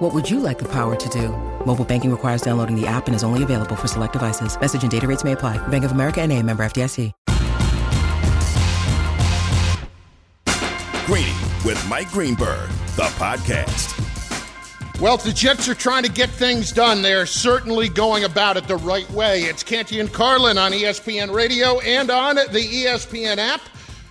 What would you like the power to do? Mobile banking requires downloading the app and is only available for select devices. Message and data rates may apply. Bank of America and a member FDIC. Greeny with Mike Greenberg, the podcast. Well, the Jets are trying to get things done. They're certainly going about it the right way. It's Canty and Carlin on ESPN Radio and on the ESPN app.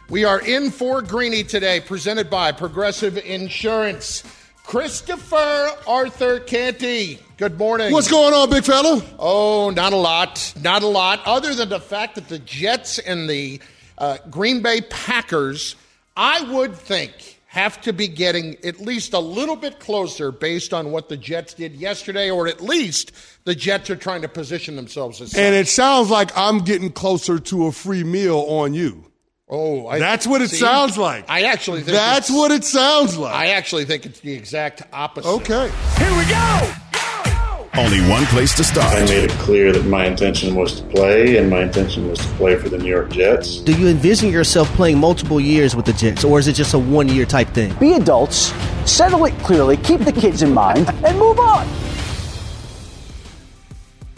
We are in for Greeny today, presented by Progressive Insurance. Christopher Arthur Canty. Good morning. What's going on, big fella? Oh, not a lot. Not a lot. Other than the fact that the Jets and the uh, Green Bay Packers, I would think, have to be getting at least a little bit closer based on what the Jets did yesterday, or at least the Jets are trying to position themselves as. And it sounds like I'm getting closer to a free meal on you. Oh, I, that's what it see, sounds like. I actually think that's what it sounds like. I actually think it's the exact opposite. Okay, here we go. Only one place to start. I made it clear that my intention was to play, and my intention was to play for the New York Jets. Do you envision yourself playing multiple years with the Jets, or is it just a one year type thing? Be adults, settle it clearly, keep the kids in mind, and move on.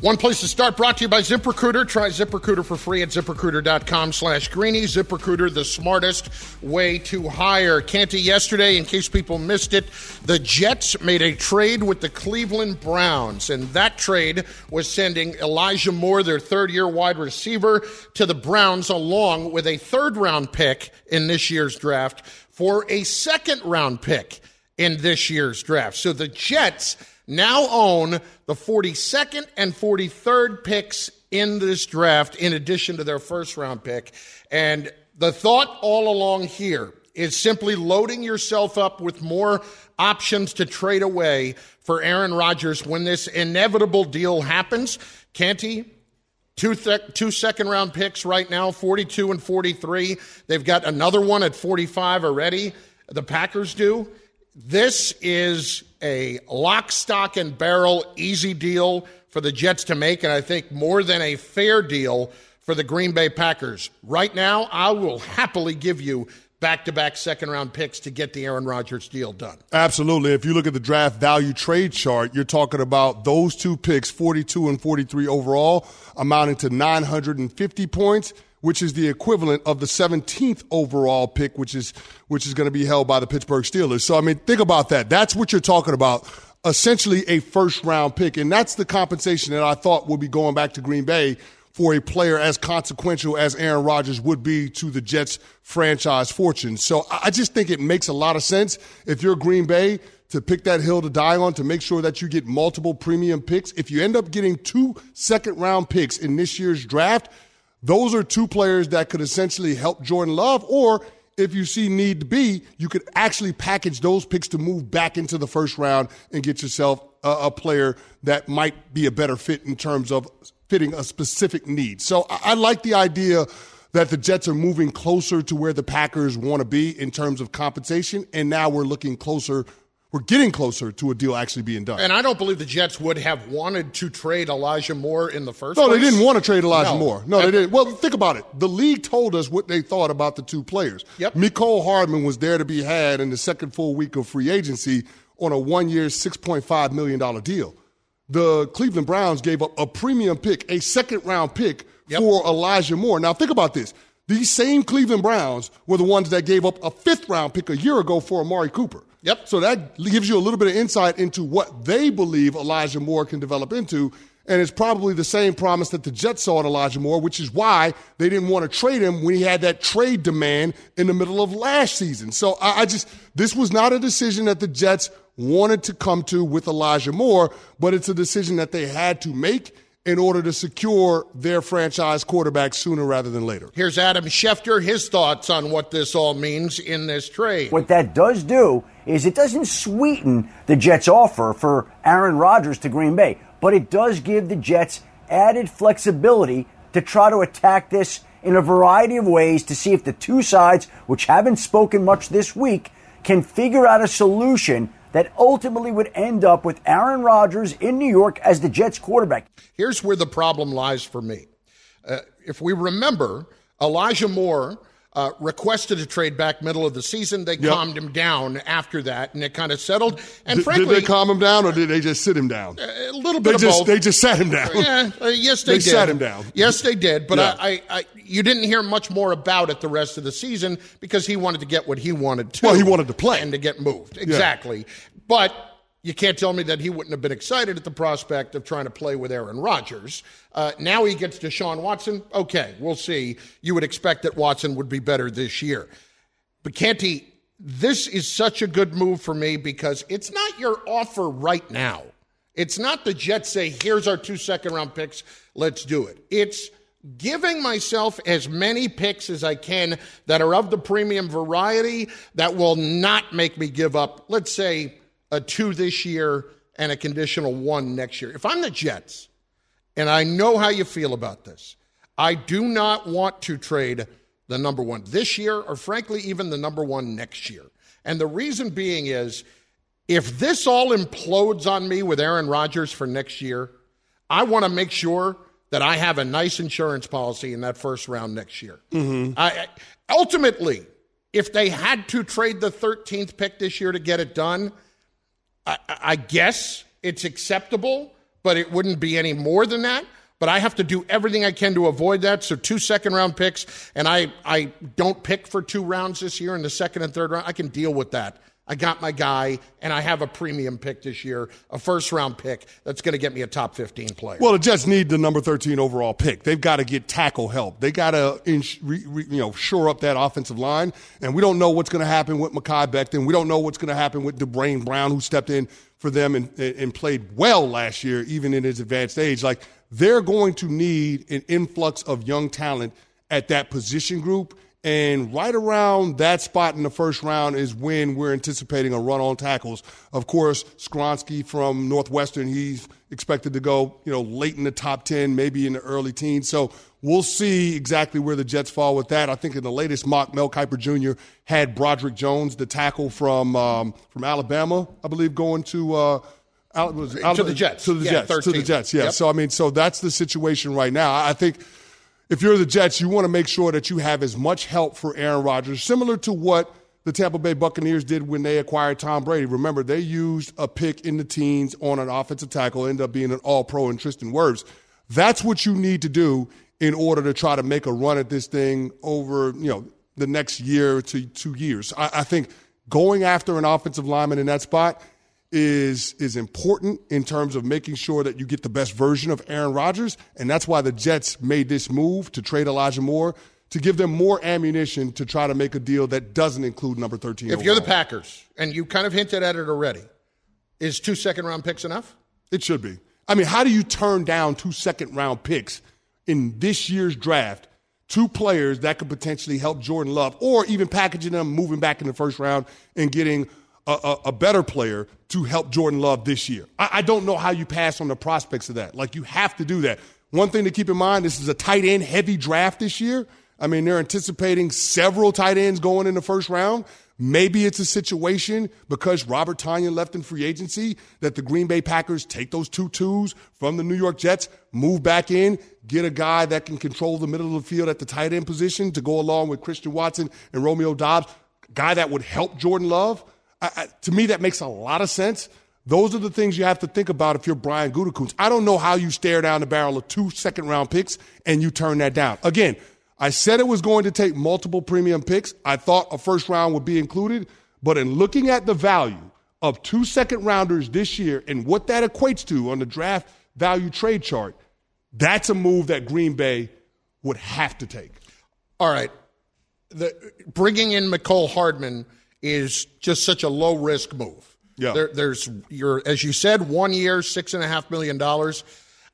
One place to start brought to you by ZipRecruiter. Try ZipRecruiter for free at ziprecruiter.com slash greeny. ZipRecruiter, the smartest way to hire. Canty, yesterday, in case people missed it, the Jets made a trade with the Cleveland Browns, and that trade was sending Elijah Moore, their third year wide receiver, to the Browns along with a third round pick in this year's draft for a second round pick in this year's draft. So the Jets now own the 42nd and 43rd picks in this draft, in addition to their first round pick. And the thought all along here is simply loading yourself up with more options to trade away for Aaron Rodgers when this inevitable deal happens. Canty, Two, th- two second round picks right now, 42 and 43. They've got another one at 45 already. The Packers do. This is a lock, stock, and barrel easy deal for the Jets to make, and I think more than a fair deal for the Green Bay Packers. Right now, I will happily give you back to back second round picks to get the Aaron Rodgers deal done. Absolutely. If you look at the draft value trade chart, you're talking about those two picks, 42 and 43 overall, amounting to 950 points which is the equivalent of the 17th overall pick, which is which is going to be held by the Pittsburgh Steelers. So I mean, think about that. That's what you're talking about. Essentially, a first round pick, and that's the compensation that I thought would be going back to Green Bay for a player as consequential as Aaron Rodgers would be to the Jets franchise fortune. So I just think it makes a lot of sense if you're Green Bay to pick that hill to die on to make sure that you get multiple premium picks. If you end up getting two second round picks in this year's draft, those are two players that could essentially help Jordan Love, or if you see need to be, you could actually package those picks to move back into the first round and get yourself a, a player that might be a better fit in terms of fitting a specific need. So I, I like the idea that the Jets are moving closer to where the Packers want to be in terms of compensation, and now we're looking closer we're getting closer to a deal actually being done. And I don't believe the Jets would have wanted to trade Elijah Moore in the first no, place. they didn't want to trade Elijah no. Moore. No, they didn't. Well, think about it. The league told us what they thought about the two players. Yep. Mecole Hardman was there to be had in the second full week of free agency on a one year, $6.5 million deal. The Cleveland Browns gave up a premium pick, a second round pick yep. for Elijah Moore. Now, think about this. These same Cleveland Browns were the ones that gave up a fifth round pick a year ago for Amari Cooper. Yep. So that gives you a little bit of insight into what they believe Elijah Moore can develop into. And it's probably the same promise that the Jets saw in Elijah Moore, which is why they didn't want to trade him when he had that trade demand in the middle of last season. So I, I just, this was not a decision that the Jets wanted to come to with Elijah Moore, but it's a decision that they had to make in order to secure their franchise quarterback sooner rather than later. Here's Adam Schefter, his thoughts on what this all means in this trade. What that does do is it doesn't sweeten the Jets' offer for Aaron Rodgers to Green Bay, but it does give the Jets added flexibility to try to attack this in a variety of ways to see if the two sides, which haven't spoken much this week, can figure out a solution that ultimately would end up with Aaron Rodgers in New York as the Jets quarterback. Here's where the problem lies for me. Uh, if we remember, Elijah Moore uh, requested a trade back middle of the season. They yep. calmed him down after that, and it kind of settled. And did, frankly, did they calm him down, or did they just sit him down? A little bit they just, both. They just sat him down. Yeah, uh, yes, they, they did. sat him down. Yes, they did. But yeah. I, I, I, you didn't hear much more about it the rest of the season because he wanted to get what he wanted to. Well, he wanted to play and to get moved. Exactly. Yeah. But you can't tell me that he wouldn't have been excited at the prospect of trying to play with Aaron Rodgers. Uh, now he gets Deshaun Watson. Okay, we'll see. You would expect that Watson would be better this year. But Canty, this is such a good move for me because it's not your offer right now. It's not the Jets say, here's our two second round picks, let's do it. It's giving myself as many picks as I can that are of the premium variety that will not make me give up, let's say, a two this year and a conditional one next year. If I'm the Jets, and I know how you feel about this, I do not want to trade the number one this year or, frankly, even the number one next year. And the reason being is if this all implodes on me with Aaron Rodgers for next year, I want to make sure that I have a nice insurance policy in that first round next year. Mm-hmm. I, ultimately, if they had to trade the 13th pick this year to get it done, I, I guess it's acceptable, but it wouldn't be any more than that. But I have to do everything I can to avoid that. So two second round picks, and I, I don't pick for two rounds this year in the second and third round. I can deal with that. I got my guy, and I have a premium pick this year, a first round pick that's going to get me a top 15 player. Well, the Jets need the number 13 overall pick. They've got to get tackle help. They got to you know shore up that offensive line, and we don't know what's going to happen with Mekhi Becton. We don't know what's going to happen with Duane Brown, who stepped in for them and, and played well last year, even in his advanced age. Like they're going to need an influx of young talent at that position group and right around that spot in the first round is when we're anticipating a run on tackles. Of course, Skoronski from Northwestern, he's expected to go, you know, late in the top 10, maybe in the early teens. So we'll see exactly where the Jets fall with that. I think in the latest mock, Mel Kiper Jr. had Broderick Jones, the tackle from um, from Alabama, I believe, going to uh, to the Jets. To the yeah, Jets. 13. To the Jets. Yeah. Yep. So I mean, so that's the situation right now. I think if you're the Jets, you want to make sure that you have as much help for Aaron Rodgers, similar to what the Tampa Bay Buccaneers did when they acquired Tom Brady. Remember, they used a pick in the teens on an offensive tackle, ended up being an all pro in Tristan Wirfs. That's what you need to do in order to try to make a run at this thing over, you know, the next year to two years. I, I think going after an offensive lineman in that spot is is important in terms of making sure that you get the best version of Aaron Rodgers, and that's why the Jets made this move to trade Elijah Moore to give them more ammunition to try to make a deal that doesn't include number 13. If overall. you're the Packers, and you kind of hinted at it already, is two second round picks enough? It should be. I mean, how do you turn down two second round picks in this year's draft? Two players that could potentially help Jordan Love, or even packaging them, moving back in the first round and getting a, a, a, better player to help Jordan Love this year. I, I don't know how you pass on the prospects of that. Like, you have to do that. One thing to keep in mind this is a tight end heavy draft this year. I mean, they're anticipating several tight ends going in the first round. Maybe it's a situation because Robert Tonyan left in free agency that the Green Bay Packers take those two twos from the New York Jets, move back in, get a guy that can control the middle of the field at the tight end position to go along with Christian Watson and Romeo Doubs, guy that would help Jordan Love. I, to me, that makes a lot of sense. Those are the things you have to think about if you're Brian Gutekunst. I don't know how you stare down the barrel of two second round picks and you turn that down. Again, I said it was going to take multiple premium picks. I thought a first round would be included, but in looking at the value of two second rounders this year and what that equates to on the draft value trade chart, that's a move that Green Bay would have to take. All right. The, bringing in Mecole Hardman is just such a low risk move. Yeah. There, there's your as you said, one year, six and a half million dollars.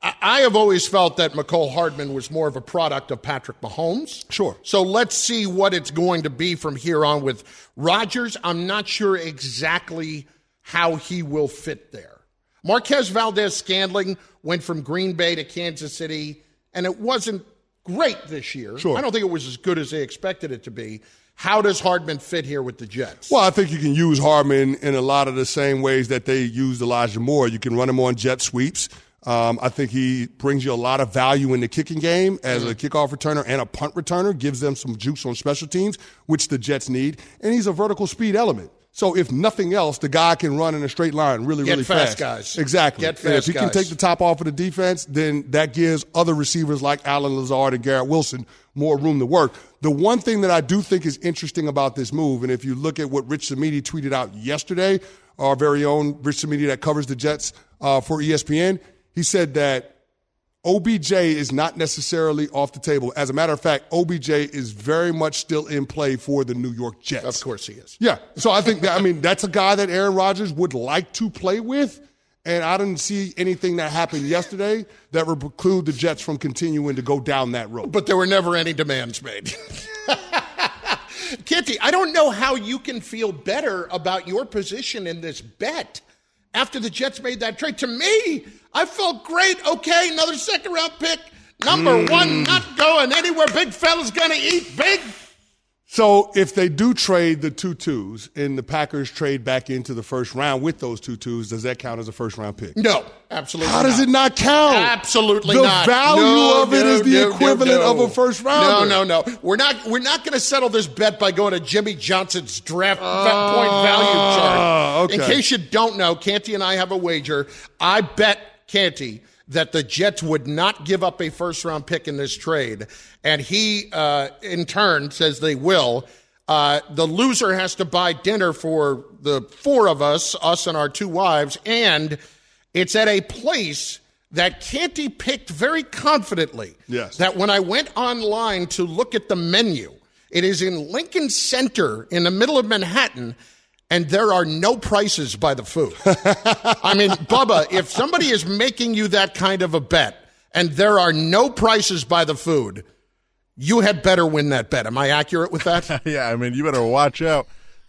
I, I have always felt that Mecole Hardman was more of a product of Patrick Mahomes. Sure. So let's see what it's going to be from here on with Rodgers. I'm not sure exactly how he will fit there. Marquez Valdes Scantling went from Green Bay to Kansas City, and it wasn't great this year. Sure. I don't think it was as good as they expected it to be. How does Hardman fit here with the Jets? Well, I think you can use Hardman in a lot of the same ways that they used Elijah Moore. You can run him on jet sweeps. Um, I think he brings you a lot of value in the kicking game as a kickoff returner and a punt returner, gives them some juice on special teams, which the Jets need. And he's a vertical speed element. So if nothing else, the guy can run in a straight line really, Get really fast guys. Exactly. Get fast and if fast he can take the top off of the defense, then that gives other receivers like Allen Lazard and Garrett Wilson more room to work. The one thing that I do think is interesting about this move, and if you look at what Rich Cimini tweeted out yesterday, our very own Rich Cimini that covers the Jets uh, for ESPN, he said that OBJ is not necessarily off the table. As a matter of fact, OBJ is very much still in play for the New York Jets. Of course he is. Yeah. So I think that, I mean, that's a guy that Aaron Rodgers would like to play with. And I didn't see anything that happened yesterday that would preclude the Jets from continuing to go down that road. But there were never any demands made. Kitty, I don't know how you can feel better about your position in this bet after the Jets made that trade. To me, I felt great. Okay, another second round pick. Number one, not going anywhere. Big fella's going to eat big. So if they do trade the two twos and the Packers trade back into the first round with those two twos, does that count as a first round pick? No, absolutely How does it not count? Absolutely the not. The value No, of it no, is the no, equivalent of a first round. No, no, no. We're not. We're not going to settle this bet by going to Jimmy Johnson's draft va- point value chart. Ah, okay. In case you don't know, Canty and I have a wager. I bet Canty that the Jets would not give up a first round pick in this trade, and he, uh, in turn, says they will. Uh, the loser has to buy dinner for the four of us, us and our two wives, and it's at a place that Canty picked very confidently. Yes. That when I went online to look at the menu, it is in Lincoln Center in the middle of Manhattan, and there are no prices by the food. I mean, Bubba, if somebody is making you that kind of a bet and there are no prices by the food, you had better win that bet. Am I accurate with that? yeah, I mean, you better watch out.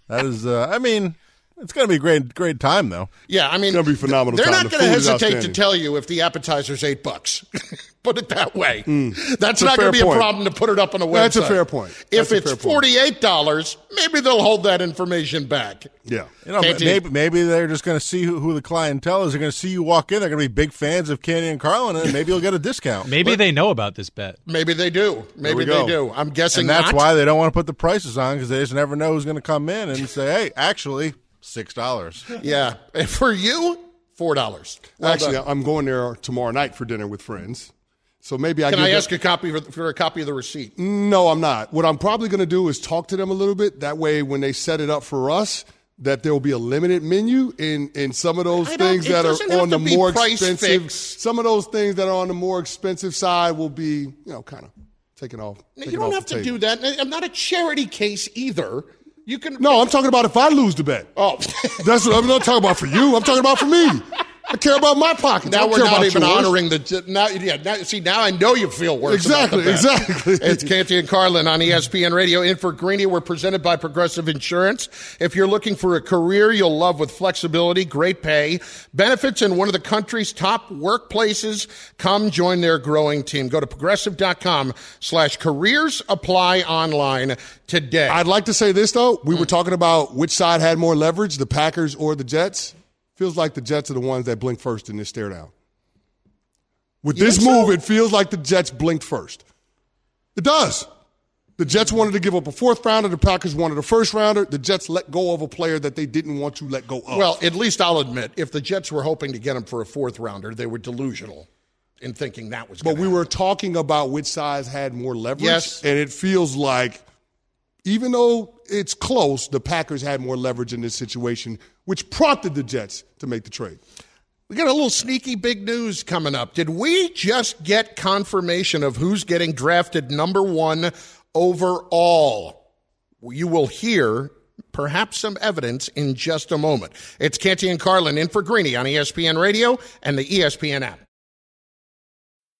That is, uh, I mean, it's going to be a great, great time though. Yeah, I mean, gonna be phenomenal They're time. not The going to hesitate to tell you if the appetizer's eight bucks. put it that way. Hmm. That's a not going to be a problem to put it up on a website. That's a fair point. If That's a it's forty-eight dollars, maybe they'll hold that information back. Yeah. You know, Can't maybe maybe they're just going to see who, who the clientele is. They're going to see you walk in. They're going to be big fans of Canty and Carlin, and maybe you'll get a discount. Maybe they know about this bet. Maybe they do. Maybe they go. do. I'm guessing and that's not. why they don't want to put the prices on because they just never know who's going to come in and say, "Hey, actually, six dollars." Yeah, for you, four dollars. Actually, I'm going there tomorrow night for dinner with friends. So maybe I can give I them- ask a copy for, for a copy of the receipt? No, I'm not. What I'm probably going to do is talk to them a little bit. That way, when they set it up for us, that there will be a limited menu in in some of those I things that are on the more expensive. fixed. Some of those things that are on the more expensive side will be, you know, kind of taken off. You taken don't off have the to table. do that. I'm not a charity case either. You can. No, I'm talking about if I lose the bet. Oh, That's what I'm not talking about for you. I'm talking about for me. I care about my pockets. Now we're not even honoring the. Now, yeah. Now, see, now I know you feel worse. Exactly, exactly. It's Canty and Carlin on ESPN Radio. In for Greeny, we're presented by Progressive Insurance. If you're looking for a career you'll love with flexibility, great pay, benefits, and one of the country's top workplaces, come join their growing team. Go to progressive.com slash careers. Apply online today. I'd like to say this though. We were hmm. talking about which side had more leverage, the Packers or the Jets. Feels like the Jets are the ones that blink first in this stare down. With You this so? move, it feels like the Jets blinked first. It does. The Jets wanted to give up a fourth rounder. The Packers wanted a first rounder. The Jets let go of a player that they didn't want to let go of. Well, at least I'll admit, if the Jets were hoping to get him for a fourth rounder, they were delusional in thinking that was. but we happen. were talking about which sides had more leverage. Yes. And it feels like, even though it's close, the Packers had more leverage in this situation, which prompted the Jets to make the trade. We got a little sneaky big news coming up. Did we just get confirmation of who's getting drafted number one overall? You will hear perhaps some evidence in just a moment. It's Canty and Carlin in for Greeny on ESPN Radio and the ESPN app.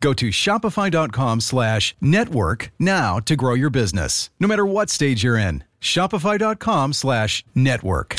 Go to shopify.com slash network now to grow your business, no matter what stage you're in. Shopify.com slash network.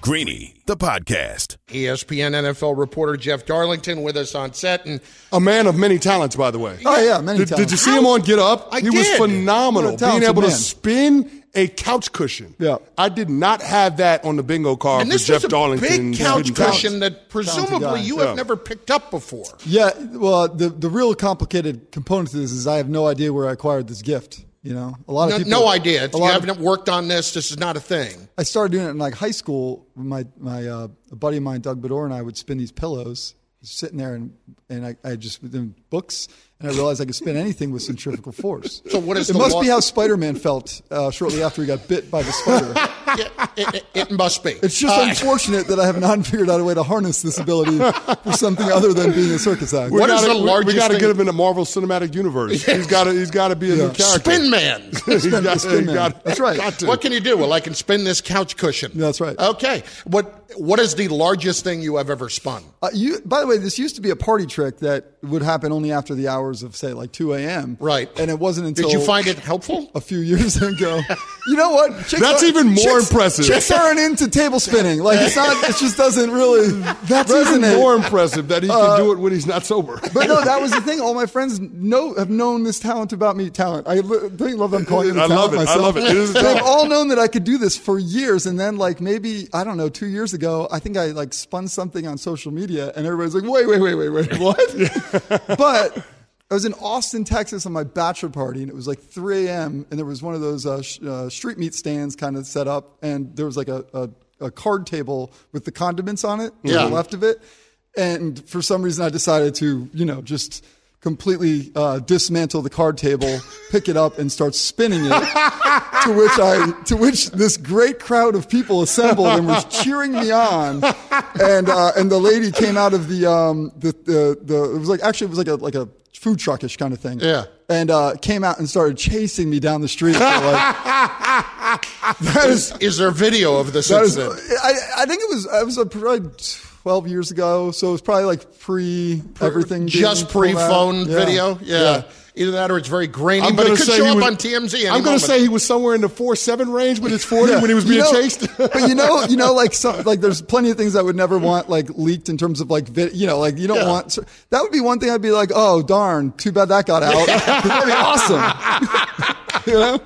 Greeny, the podcast. ESPN NFL reporter Jeff Darlington with us on set. And A man of many talents, by the way. Oh yeah, many Did, times. did you see him on Get Up? I he was phenomenal. Being talented able to spin a couch cushion. Yeah. I did not have that on the bingo card and for this Jeff was a Darlington. big couch cushion that presumably guy. you Yeah. have never picked up before. Yeah, well, the the real complicated component to this is I have no idea where I acquired this gift. You know, a lot of No, people. no idea. A You lot of- haven't worked on this. This is not a thing. I started doing it in like high school. My my uh, a buddy of mine, Doug Bedore, and I would spin these pillows, sitting there, and and I, I just in books, and I realized I could spin anything with centrifugal force. So what is the? it the must law- be how Spider Man felt uh, shortly after he got bit by the spider. it, it, it must be. It's just Uh, unfortunate that I have not figured out a way to harness this ability for something other than being a circus act. We What is gotta, the we- largest We got to get him in the Marvel Cinematic Universe. He's got to. He's got to be a new character. Spin Man. He's Spin- got- Spin Man. got- That's right. got. What can you do? Well, I can spin this couch cushion. That's right. Okay. What What is the largest thing you have ever spun? Uh, you, by the way, this used to be a party trick that would happen only after the hours of, say, like 2 a.m. Right. And it wasn't until. Did you find it helpful? A few years ago. you know what? Chicks That's even more chicks- impressive. Chicks aren't into table spinning. Like, it's not, it just doesn't really. That's resonate. even more impressive that he can Uh, do it when he's not sober. But no, that was the thing. All my friends know have known this talent about me. Talent. I don't love them calling it I love it. I myself. love it. It They've all known that I could do this for years, and then like maybe I don't know, two years ago, I think I like spun something on social media, and everybody's like, "Wait, wait, wait, wait, wait, what?" but I was in Austin, Texas, on my bachelor party, and it was like 3 a.m. and there was one of those uh, sh- uh, street meat stands kind of set up, and there was like a, a, a card table with the condiments on it to Yeah. the left of it. And for some reason, I decided to, you know, just completely uh, dismantle the card table, pick it up, and start spinning it. to which I, to which this great crowd of people assembled and was cheering me on. And uh, and the lady came out of the um the the, the it was like actually it was like a like a food truckish kind of thing. Yeah. And uh, came out and started chasing me down the street. For like, that is Is there video of this that is? I, I think it was I was uh, probably twelve years ago, so it was probably like pre everything. Just pre-phone Yeah. video? Yeah. Either that or it's very grainy, I'm but it could show up was- on TMZ any I'm going to say he was somewhere in the four seven range with it's forty Yeah. when he was You being know- chased. but you know, you know, like some, like there's plenty of things I would never want like leaked in terms of like, vid, you know, like you don't Yeah. want. so- That would be one thing I'd be like, oh darn, too bad that got out. That'd be awesome. you know.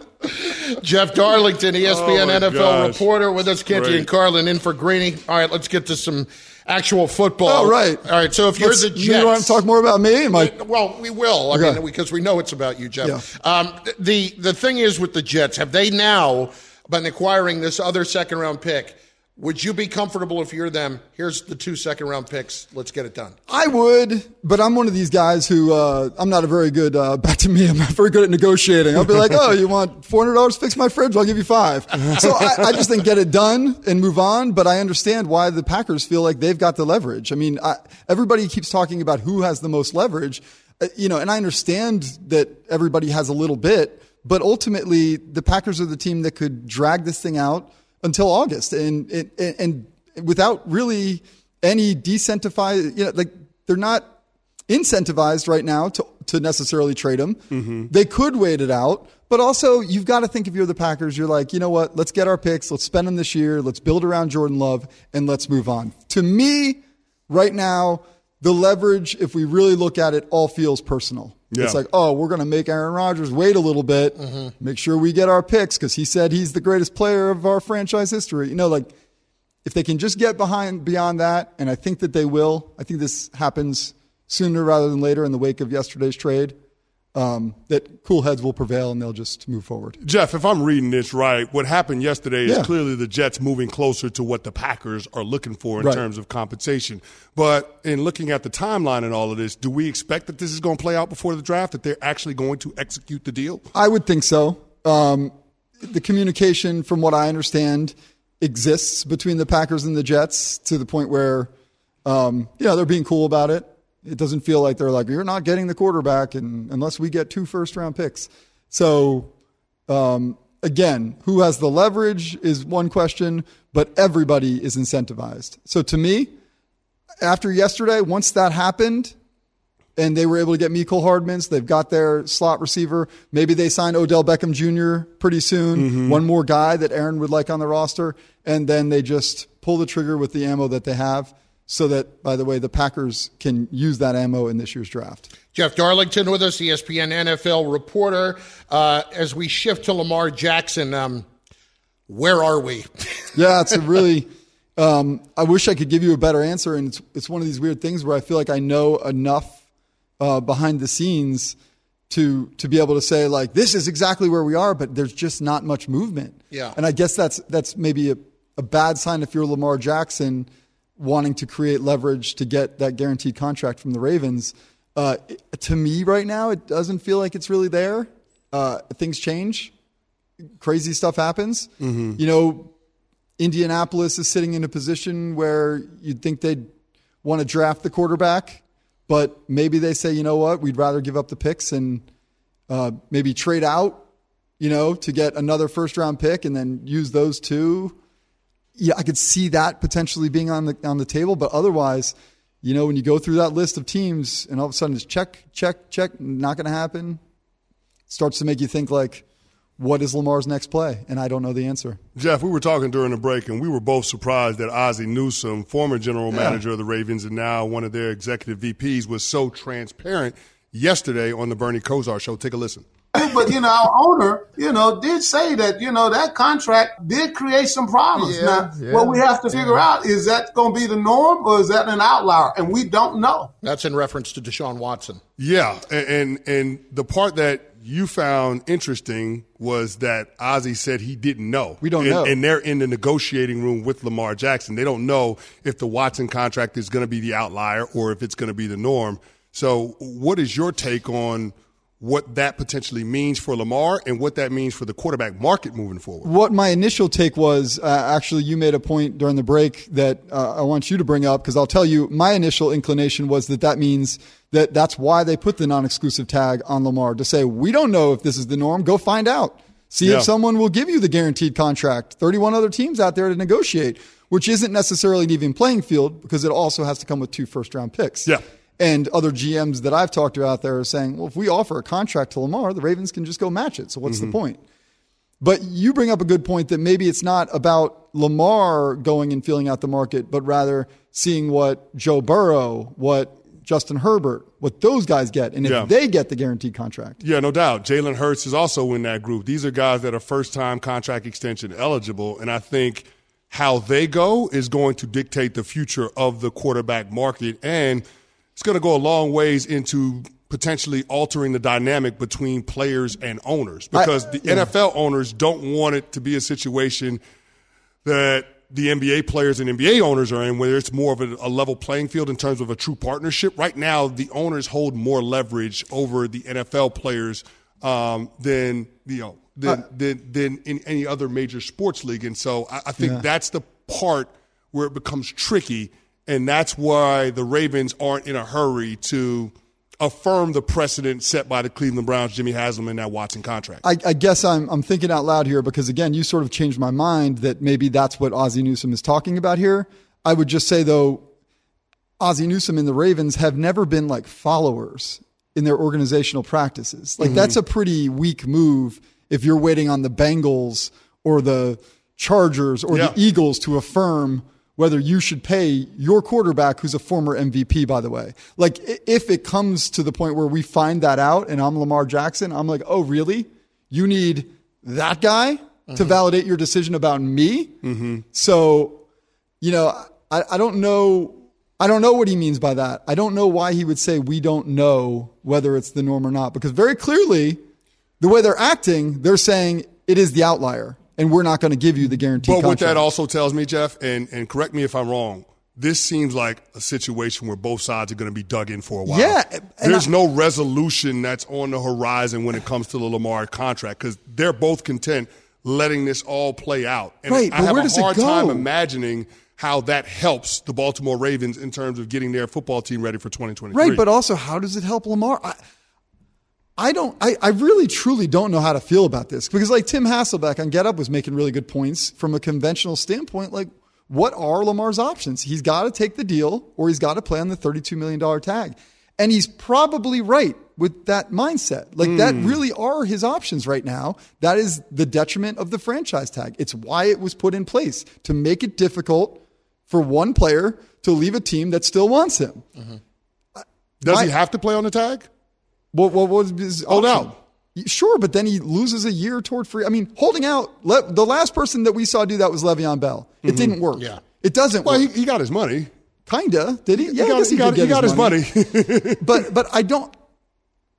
Jeff Darlington, ESPN Oh, NFL gosh. reporter, with us, Canty and Carlin in for Greeny. All right, let's get to some actual football. Oh right. All right, so if you're Let's- the Jets, you want to talk more about me? my Well, we will. I Okay. mean, because we know it's about you, Jeff. Um, the the thing is with the Jets, have they now been acquiring this other second round pick? Would you be comfortable if you're them? Here's the two second round picks. Let's get it done. I would, but I'm one of these guys who uh, I'm not a very good. Uh, back to me, I'm not very good at negotiating. I'll be like, "Oh, you want four hundred dollars to fix my fridge? I'll give you five. So I, I just think get it done and move on. But I understand why the Packers feel like they've got the leverage. I mean, I, everybody keeps talking about who has the most leverage. uh, you know, and I understand that everybody has a little bit, but ultimately the Packers are the team that could drag this thing out until August, and and, and without really any decentralized, you know, like they're not incentivized right now to, to necessarily trade him. Mm-hmm. They could wait it out, but also you've got to think if you're the Packers, you're like, you know what? Let's get our picks. Let's spend them this year. Let's build around Jordan Love and let's move on. To me, right now, the leverage, if we really look at it, all feels personal. Yeah. It's like, oh, we're going to make Aaron Rodgers wait a little bit, mm-hmm. make sure we get our picks because he said he's the greatest player of our franchise history. You know, like if they can just get behind beyond that, and I think that they will. I think this happens sooner rather than later in the wake of yesterday's trade. Um, that cool heads will prevail and they'll just move forward. Jeff, if I'm reading this right, what happened yesterday is Yeah. clearly the Jets moving closer to what the Packers are looking for in Right. terms of compensation. But in looking at the timeline and all of this, do we expect that this is going to play out before the draft, that they're actually going to execute the deal? I would think so. Um, the communication, from what I understand, exists between the Packers and the Jets to the point where, um, you know, they're being cool about it. It doesn't feel like they're like, you're not getting the quarterback and, unless we get two first round picks. So, um, again, who has the leverage is one question, but everybody is incentivized. So to me, after yesterday, once that happened, and they were able to get Mecole Hardman. So they've got their slot receiver. Maybe they sign Odell Beckham Jr. pretty soon. One more guy that Aaron would like on the roster. And then they just pull the trigger with the ammo that they have so that, by the way, the Packers can use that ammo in this year's draft. Jeff Darlington with us, ESPN NFL reporter. Uh, as we shift to Lamar Jackson, um, where are we? Yeah, it's a really. Um, I wish I could give you a better answer, and it's it's one of these weird things where I feel like I know enough uh, behind the scenes to to be able to say like this is exactly where we are, but there's just not much movement. Yeah. and I guess that's that's maybe a, a bad sign if you're Lamar Jackson wanting to create leverage to get that guaranteed contract from the Ravens. Uh, to me, right now, it doesn't feel like it's really there. Uh, things change crazy stuff happens. You know, Indianapolis is sitting in a position where you'd think they'd want to draft the quarterback, but maybe they say, you know what, we'd rather give up the picks and uh, maybe trade out, you know, to get another first round pick and then use those two. Yeah, I could see that potentially being on the on the table, but otherwise, you know, when you go through that list of teams and all of a sudden it's check, check, check, not going to happen, starts to make you think like, what is Lamar's next play? And I don't know the answer. Jeff, we were talking during the break, and we were both surprised that Ozzie Newsome, former general manager of the Ravens and now one of their executive VPs, was so transparent yesterday on the Bernie Kosar show. Take a listen. But you know, our owner, you know, did say that you know that contract did create some problems. Yeah, now, yeah. what we have to figure out is that going to be the norm or is that an outlier, and we don't know. That's in reference to Deshaun Watson. Yeah, and, and and the part that you found interesting was that Ozzie said he didn't know. We don't and, know. and they're in the negotiating room with Lamar Jackson. They don't know if the Watson contract is going to be the outlier or if it's going to be the norm. So, what is your take on what that potentially means for Lamar and what that means for the quarterback market moving forward? What my initial take was uh, actually, you made a point during the break that uh, I want you to bring up because I'll tell you, my initial inclination was that that means that that's why they put the non exclusive tag on Lamar to say, we don't know if this is the norm. Go find out. See Yeah. if someone will give you the guaranteed contract. 31 other teams out there to negotiate, which isn't necessarily an even playing field because it also has to come with two first round picks. Yeah. And other GMs that I've talked to out there are saying, well, if we offer a contract to Lamar, the Ravens can just go match it. So what's the mm-hmm. point? But you bring up a good point that maybe it's not about Lamar going and feeling out the market, but rather seeing what Joe Burrow, what Justin Herbert, what those guys get, and if Yeah. they get the guaranteed contract. Yeah, no doubt. Jalen Hurts is also in that group. These are guys that are first time contract extension eligible. And I think how they go is going to dictate the future of the quarterback market. And it's going to go a long ways into potentially altering the dynamic between players and owners because the NFL owners don't want it to be a situation that the NBA players and NBA owners are in, where it's more of a, a level playing field in terms of a true partnership. Right now, the owners hold more leverage over the NFL players um, than you know than, than than in any other major sports league, and so I, I think Yeah. that's the part where it becomes tricky, and that's why the Ravens aren't in a hurry to affirm the precedent set by the Cleveland Browns, Jimmy Haslam, in that Watson contract. I, I guess I'm, I'm thinking out loud here because, again, you sort of changed my mind that maybe that's what Ozzie Newsome is talking about here. I would just say, though, Ozzie Newsome and the Ravens have never been like followers in their organizational practices. Like, Mhm. that's a pretty weak move if you're waiting on the Bengals or the Chargers or Yeah. the Eagles to affirm whether you should pay your quarterback, who's a former MVP, by the way. Like, if it comes to the point where we find that out and I'm Lamar Jackson, I'm like, oh, really? You need that guy to validate your decision about me? Mm-hmm. So, you know, I, I don't know. I don't know what he means by that. I don't know why he would say we don't know whether it's the norm or not, because very clearly, the way they're acting, they're saying it is the outlier, and we're not going to give you the guarantee. But what contract. that also tells me, Jeff, and, and correct me if I'm wrong, this seems like a situation where both sides are going to be dug in for a while. Yeah, There's I- no resolution that's on the horizon when it comes to the Lamar contract because they're both content letting this all play out. And Right, I but have where a hard time imagining how that helps the Baltimore Ravens in terms of getting their football team ready for 2023. Right, but also, how does it help Lamar? I, I don't. I, I really, truly don't know how to feel about this because, like Tim Hasselbeck on Get Up was making really good points from a conventional standpoint. Like, what are Lamar's options? He's got to take the deal, or he's got to play on the thirty-two million dollar tag, and he's probably right with that mindset. Like, that Hmm. really are his options right now. That is the detriment of the franchise tag. It's why it was put in place to make it difficult for one player to leave a team that still wants him. Does My- he have to play on the tag? What, what was his Hold out. Sure, but then he loses a year toward free. I mean, holding out. Le, the last person that we saw do that was Le'Veon Bell. It Mhm. didn't work. Yeah. it doesn't. Well, work. he, he got his money. Kinda did he? Yeah, I got- he, he got- he got his money. but but I don't,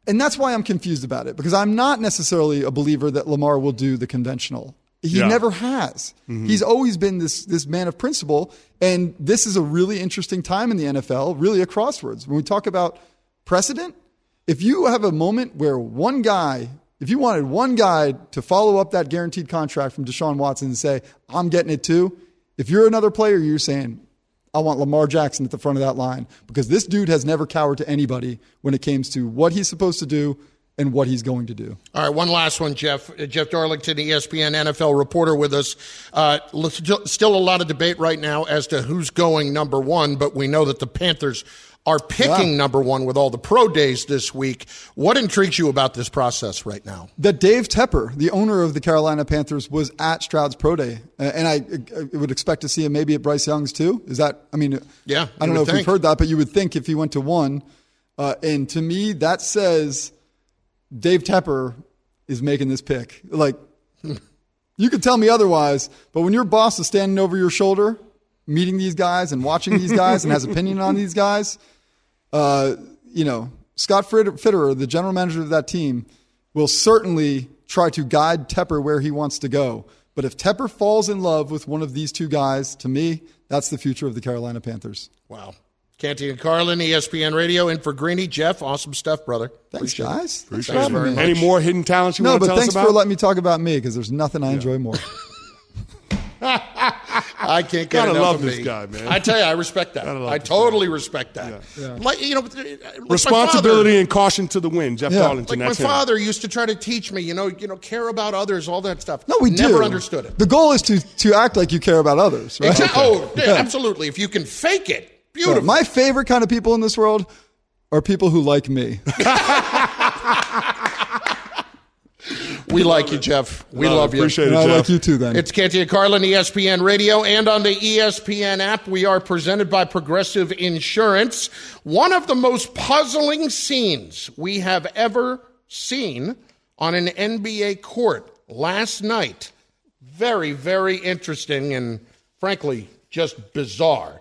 and that's why I'm confused about it because I'm not necessarily a believer that Lamar will do the conventional. He Yeah. never has. Mm-hmm. He's always been this this man of principle, and this is a really interesting time in the NFL, really a crossroads. When we talk about precedent, if you have a moment where one guy, if you wanted one guy to follow up that guaranteed contract from Deshaun Watson and say, "I'm getting it too," if you're another player, you're saying, I want Lamar Jackson at the front of that line because this dude has never cowered to anybody when it comes to what he's supposed to do and what he's going to do. All right, one last one, Jeff. Uh, Jeff Darlington, ESPN NFL reporter with us. Uh, still- still a lot of debate right now as to who's going number one, but we know that the Panthers are picking Yeah. number one with all the pro days this week. What intrigues you about this process right now? That Dave Tepper, the owner of the Carolina Panthers, was at Stroud's Pro Day, Uh, and I, I would expect to see him maybe at Bryce Young's too. Is that? I mean, Yeah, I don't know if think. we've heard that, but you would think if he went to one, uh, and to me, that says Dave Tepper is making this pick. Like, you could tell me otherwise, but when your boss is standing over your shoulder, meeting these guys and watching these guys and has opinion on these guys, uh, you know, Scott Fitter- Fitterer, the general manager of that team, will certainly try to guide Tepper where he wants to go. But if Tepper falls in love with one of these two guys, to me, that's the future of the Carolina Panthers. Wow. Canty and Carlin, ESPN Radio, in for Greeny. Jeff, awesome stuff, brother. Thanks, Appreciate guys. Thanks for Thanks having very much. Any more hidden talents you no, want to but tell thanks us about? for letting me talk about me because there's nothing I enjoy more. I can't get Gotta enough love of this me. guy, man. I tell you, I respect that. Gotta love I this totally respect that. Yeah. Like you know, like Responsibility father- and caution to the wind. Jeff Yeah. Darlington. Like my him. father used to try to teach me, you know, you know, care about others, all that stuff. No, we never do. understood it. The goal is to to act like you care about others, right? Exa- Oh, yeah, absolutely. If you can fake it, beautiful. But my favorite kind of people in this world are people who like me. we like you, Jeff. We Love it. love you. Appreciate it, And I like you too, then. It's Canty and Carlin, ESPN Radio, and on the ESPN app. We are presented by Progressive Insurance. One of the most puzzling scenes we have ever seen on an NBA court last night. Very, very interesting and frankly, just bizarre.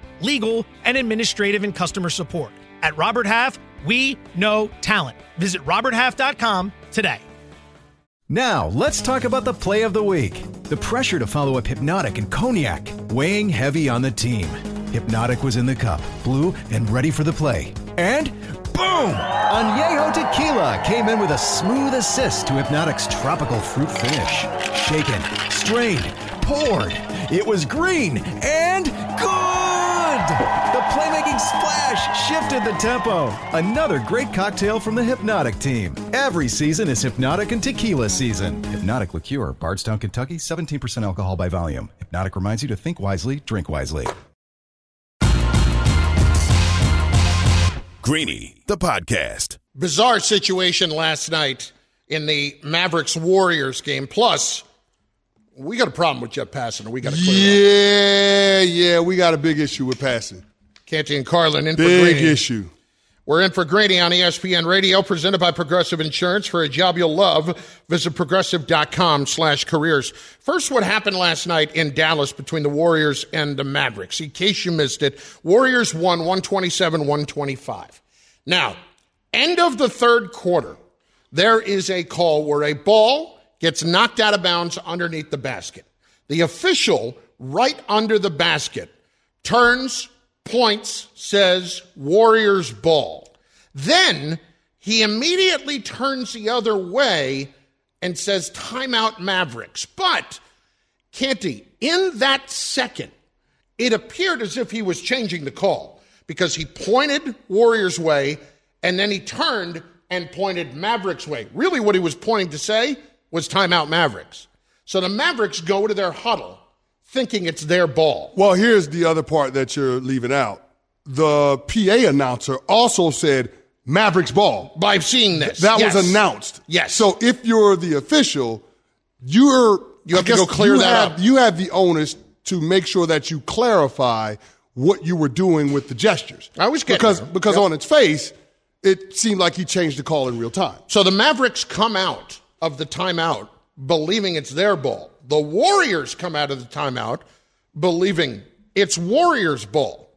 legal, and administrative and customer support. At Robert Half, we know talent. Visit RobertHalf.com today. Now, let's talk about the play of the week. The pressure to follow up Hypnotic and Cognac, weighing heavy on the team. Hypnotic was in the cup, blue, and ready for the play. And boom! Añejo Tequila came in with a smooth assist to Hypnotic's tropical fruit finish. Shaken, strained, poured. It was green and good! The shifted the tempo. Another great cocktail from the Hypnotic team. Every season is Hypnotic and Tequila season. Hypnotic Liqueur, Bardstown, Kentucky, 17% alcohol by volume. Hypnotic reminds you to think wisely, drink wisely. Greeny, the podcast. Bizarre situation last night in the Mavericks Warriors game. Plus, we got a problem with Jeff Passan. We got to clear Yeah, yeah, we got a big issue with Passan. Canty and Carlin in for Big issue. We're in for Greeny on ESPN Radio, presented by Progressive Insurance. For a job you'll love, visit progressive.com slash careers. First, what happened last night in Dallas between the Warriors and the Mavericks. In case you missed it, Warriors won 127 125. Now, end of the third quarter, there is a call where a ball gets knocked out of bounds underneath the basket. The official, right under the basket, turns, points, says Warriors ball. Then he immediately turns the other way and says timeout Mavericks. But, Canty, in that second, it appeared as if he was changing the call because he pointed Warriors way and then he turned and pointed Mavericks way. Really, what he was pointing to say was timeout Mavericks. So the Mavericks go to their huddle thinking it's their ball. Well, here's the other part that you're leaving out. The PA announcer also said Mavericks ball. By seeing this. That Yes. was announced. Yes. So if you're the official, you're You have to go clear that have, up. You have the onus to make sure that you clarify what you were doing with the gestures. I was because there. because Yep. on its face, it seemed like he changed the call in real time. So the Mavericks come out of the timeout believing it's their ball. The Warriors come out of the timeout believing it's Warriors' ball.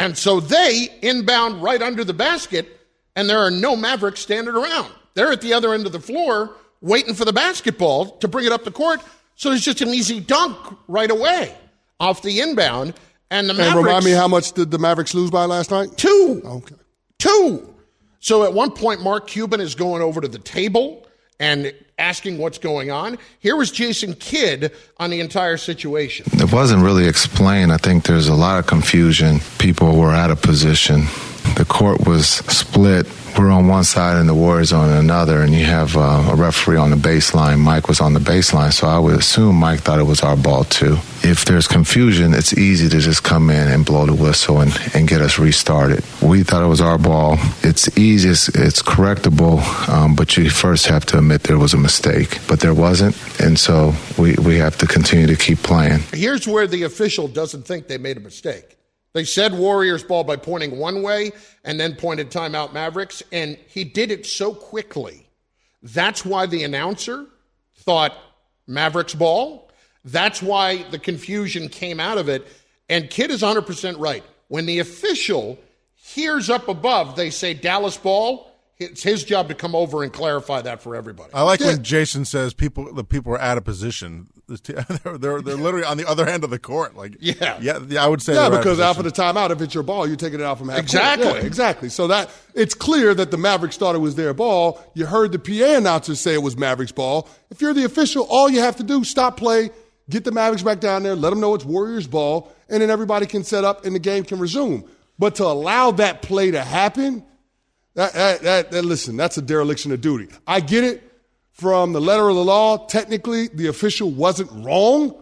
And so they inbound right under the basket, and there are no Mavericks standing around. They're at the other end of the floor waiting for the basketball to bring it up the court. So it's just an easy dunk right away off the inbound. And the And Mavericks. remind me how much did the Mavericks lose by last night? Two. Okay. Two. So at one point, Mark Cuban is going over to the table and asking what's going on. Here was Jason Kidd on the entire situation. It wasn't really explained. I think there's a lot of confusion. People were out of position. The court was split. We're on one side and the Warriors on another, and you have uh, a referee on the baseline. Mike was on the baseline, so I would assume Mike thought it was our ball too. If there's confusion, it's easy to just come in and blow the whistle and, and get us restarted. We thought it was our ball. It's easy, it's, it's correctable, um, but you first have to admit there was a mistake. But there wasn't, and so we, we have to continue to keep playing. Here's where the official doesn't think they made a mistake. They said Warriors ball by pointing one way and then pointed timeout Mavericks, and he did it so quickly. That's why the announcer thought Mavericks ball. That's why the confusion came out of it. And Kidd is 100% right. When the official hears up above, they say Dallas ball, it's his job to come over and clarify that for everybody. I like when Jason says people the people are out of position. They're, they're they're literally on the other end of the court. Like Yeah. yeah, yeah I would say Yeah, they're out of because after the timeout, if it's your ball, you're taking it out from half court. Exactly. Yeah, exactly. So that it's clear that the Mavericks thought it was their ball. You heard the PA announcer say it was Mavericks ball. If you're the official, all you have to do stop play, get the Mavericks back down there, let them know it's Warriors ball, and then everybody can set up and the game can resume. But to allow that play to happen, that, that, that, that listen, that's a dereliction of duty. I get it from the letter of the law. Technically, the official wasn't wrong.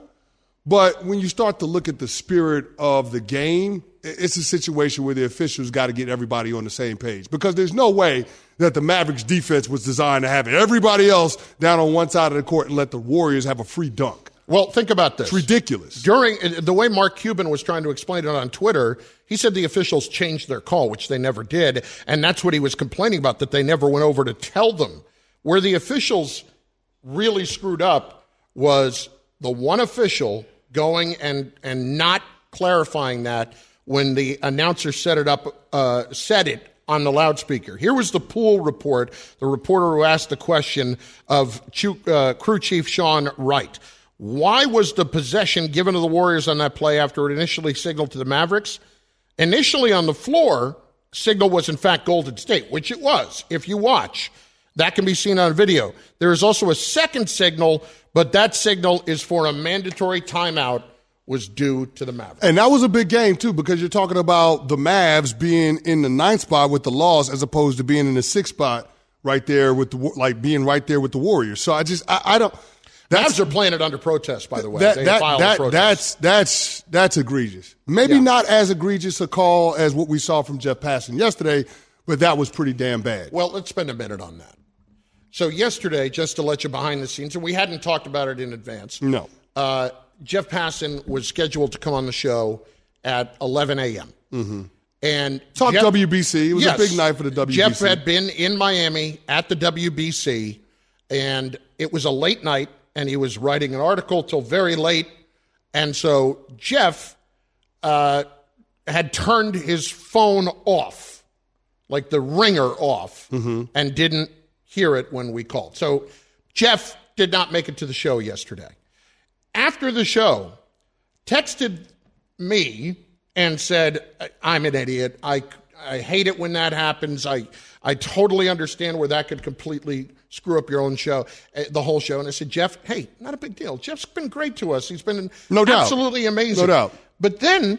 But when you start to look at the spirit of the game, it's a situation where the officials got to get everybody on the same page because there's no way that the Mavericks defense was designed to have everybody else down on one side of the court and let the Warriors have a free dunk. Well, think about this. It's ridiculous. During the way Mark Cuban was trying to explain it on Twitter, he said the officials changed their call, which they never did, and that's what he was complaining about that they never went over to tell them. Where the officials really screwed up was the one official going and and not clarifying that when the announcer set it up, uh, said it on the loudspeaker. Here was the pool report, the reporter who asked the question of uh, crew chief Sean Wright. Why was the possession given to the Warriors on that play after it initially signaled to the Mavericks? Initially on the floor, signal was in fact Golden State, which it was. If you watch, that can be seen on video. There is also a second signal, but that signal is for a mandatory timeout was due to the Mavericks. And that was a big game too, because you're talking about the Mavs being in the ninth spot with the loss, as opposed to being in the sixth spot right there with the like being right there with the Warriors. So I just I, I don't. That's, Mavs are playing it under protest, by the way. That, they that, filed that, that's that's that's egregious. Maybe Yeah. not as egregious a call as what we saw from Jeff Passan yesterday, but that was pretty damn bad. Well, let's spend a minute on that. So yesterday, just to let you behind the scenes, and we hadn't talked about it in advance. No. Uh, Jeff Passan was scheduled to come on the show at 11 a.m. Mm-hmm. And Talk Jeff- WBC. It was Yes. a big night for the WBC. Jeff had been in Miami at the WBC, and it was a late night, and he was writing an article till very late. And so Jeff uh, had turned his phone off, like the ringer off, and didn't hear it when we called. So Jeff did not make it to the show yesterday. After the show, texted me and said, "I'm an idiot. I I hate it when that happens. I I totally understand where that could completely screw up your own show, uh, the whole show." And I said, "Jeff, hey, not a big deal. Jeff's been great to us. He's been No doubt. absolutely amazing. No doubt. But then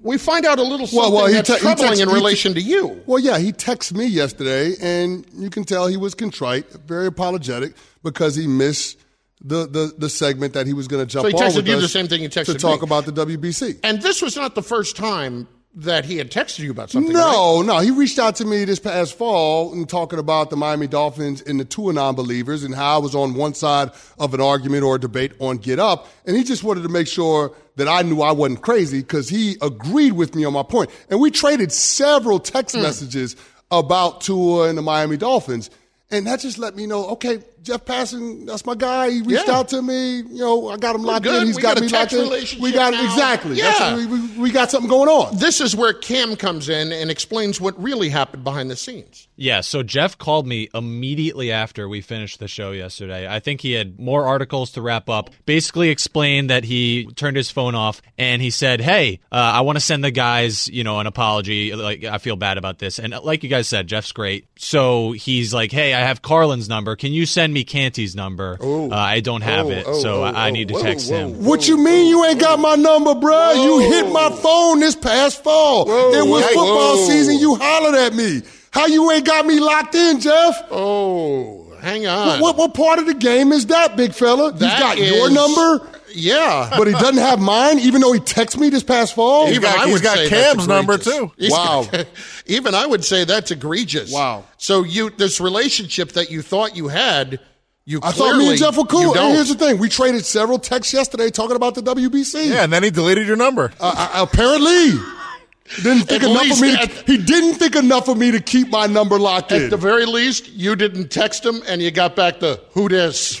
we find out a little something Well, well, he that's te- he troubling text- in he te- relation to you. Well, yeah, he texted me yesterday, and you can tell he was contrite, very apologetic, because he missed the the, the segment that he was going to jump So he texted you the same thing he texted to talk me. about the WBC. And this was not the first time that he had texted you about something. right? No, no. He reached out to me this past fall and talking about the Miami Dolphins and the Tua non-believers and how I was on one side of an argument or a debate on Get Up, and he just wanted to make sure that I knew I wasn't crazy because he agreed with me on my point. And we traded several text Hmm. messages about Tua and the Miami Dolphins, and that just let me know, okay, Jeff Passan, that's my guy. He reached Yeah. out to me. You know, I got him locked in. He's We got, got a me text locked in. We got now. exactly. Yeah. That's- we, we, we got something going on. This is where Cam comes in and explains what really happened behind the scenes. Yeah, so Jeff called me immediately after we finished the show yesterday. I think he had more articles to wrap up. Basically explained that he turned his phone off and he said, "Hey, uh, I want to send the guys, you know, an apology. Like I feel bad about this." And like you guys said, Jeff's great. So he's like, "Hey, I have Carlin's number. Can you send me Canty's number? Uh, I don't have Oh, it, oh, so oh, I I oh, need to text whoa, him." What you mean you ain't got my number, bruh? You hit my phone this past fall. it was Whoa. football Whoa. season. You hollered at me. How you ain't got me locked in, Jeff? Oh, hang on. What, what, what part of the game is that, big fella? He's That got your is- number, Yeah. but he doesn't have mine, even though he texted me this past fall. Even I would say number too. He's Wow. got- even I would say that's egregious. Wow. So you this relationship that you thought you had, you I clearly thought me and Jeff were cool. And here's the thing: we traded several texts yesterday talking about the WBC. Yeah, and then he deleted your number. Uh, uh, apparently, didn't think At enough least of me. To, at- he didn't think enough of me to keep my number locked in. At the very least, you didn't text him and you got back the who dis.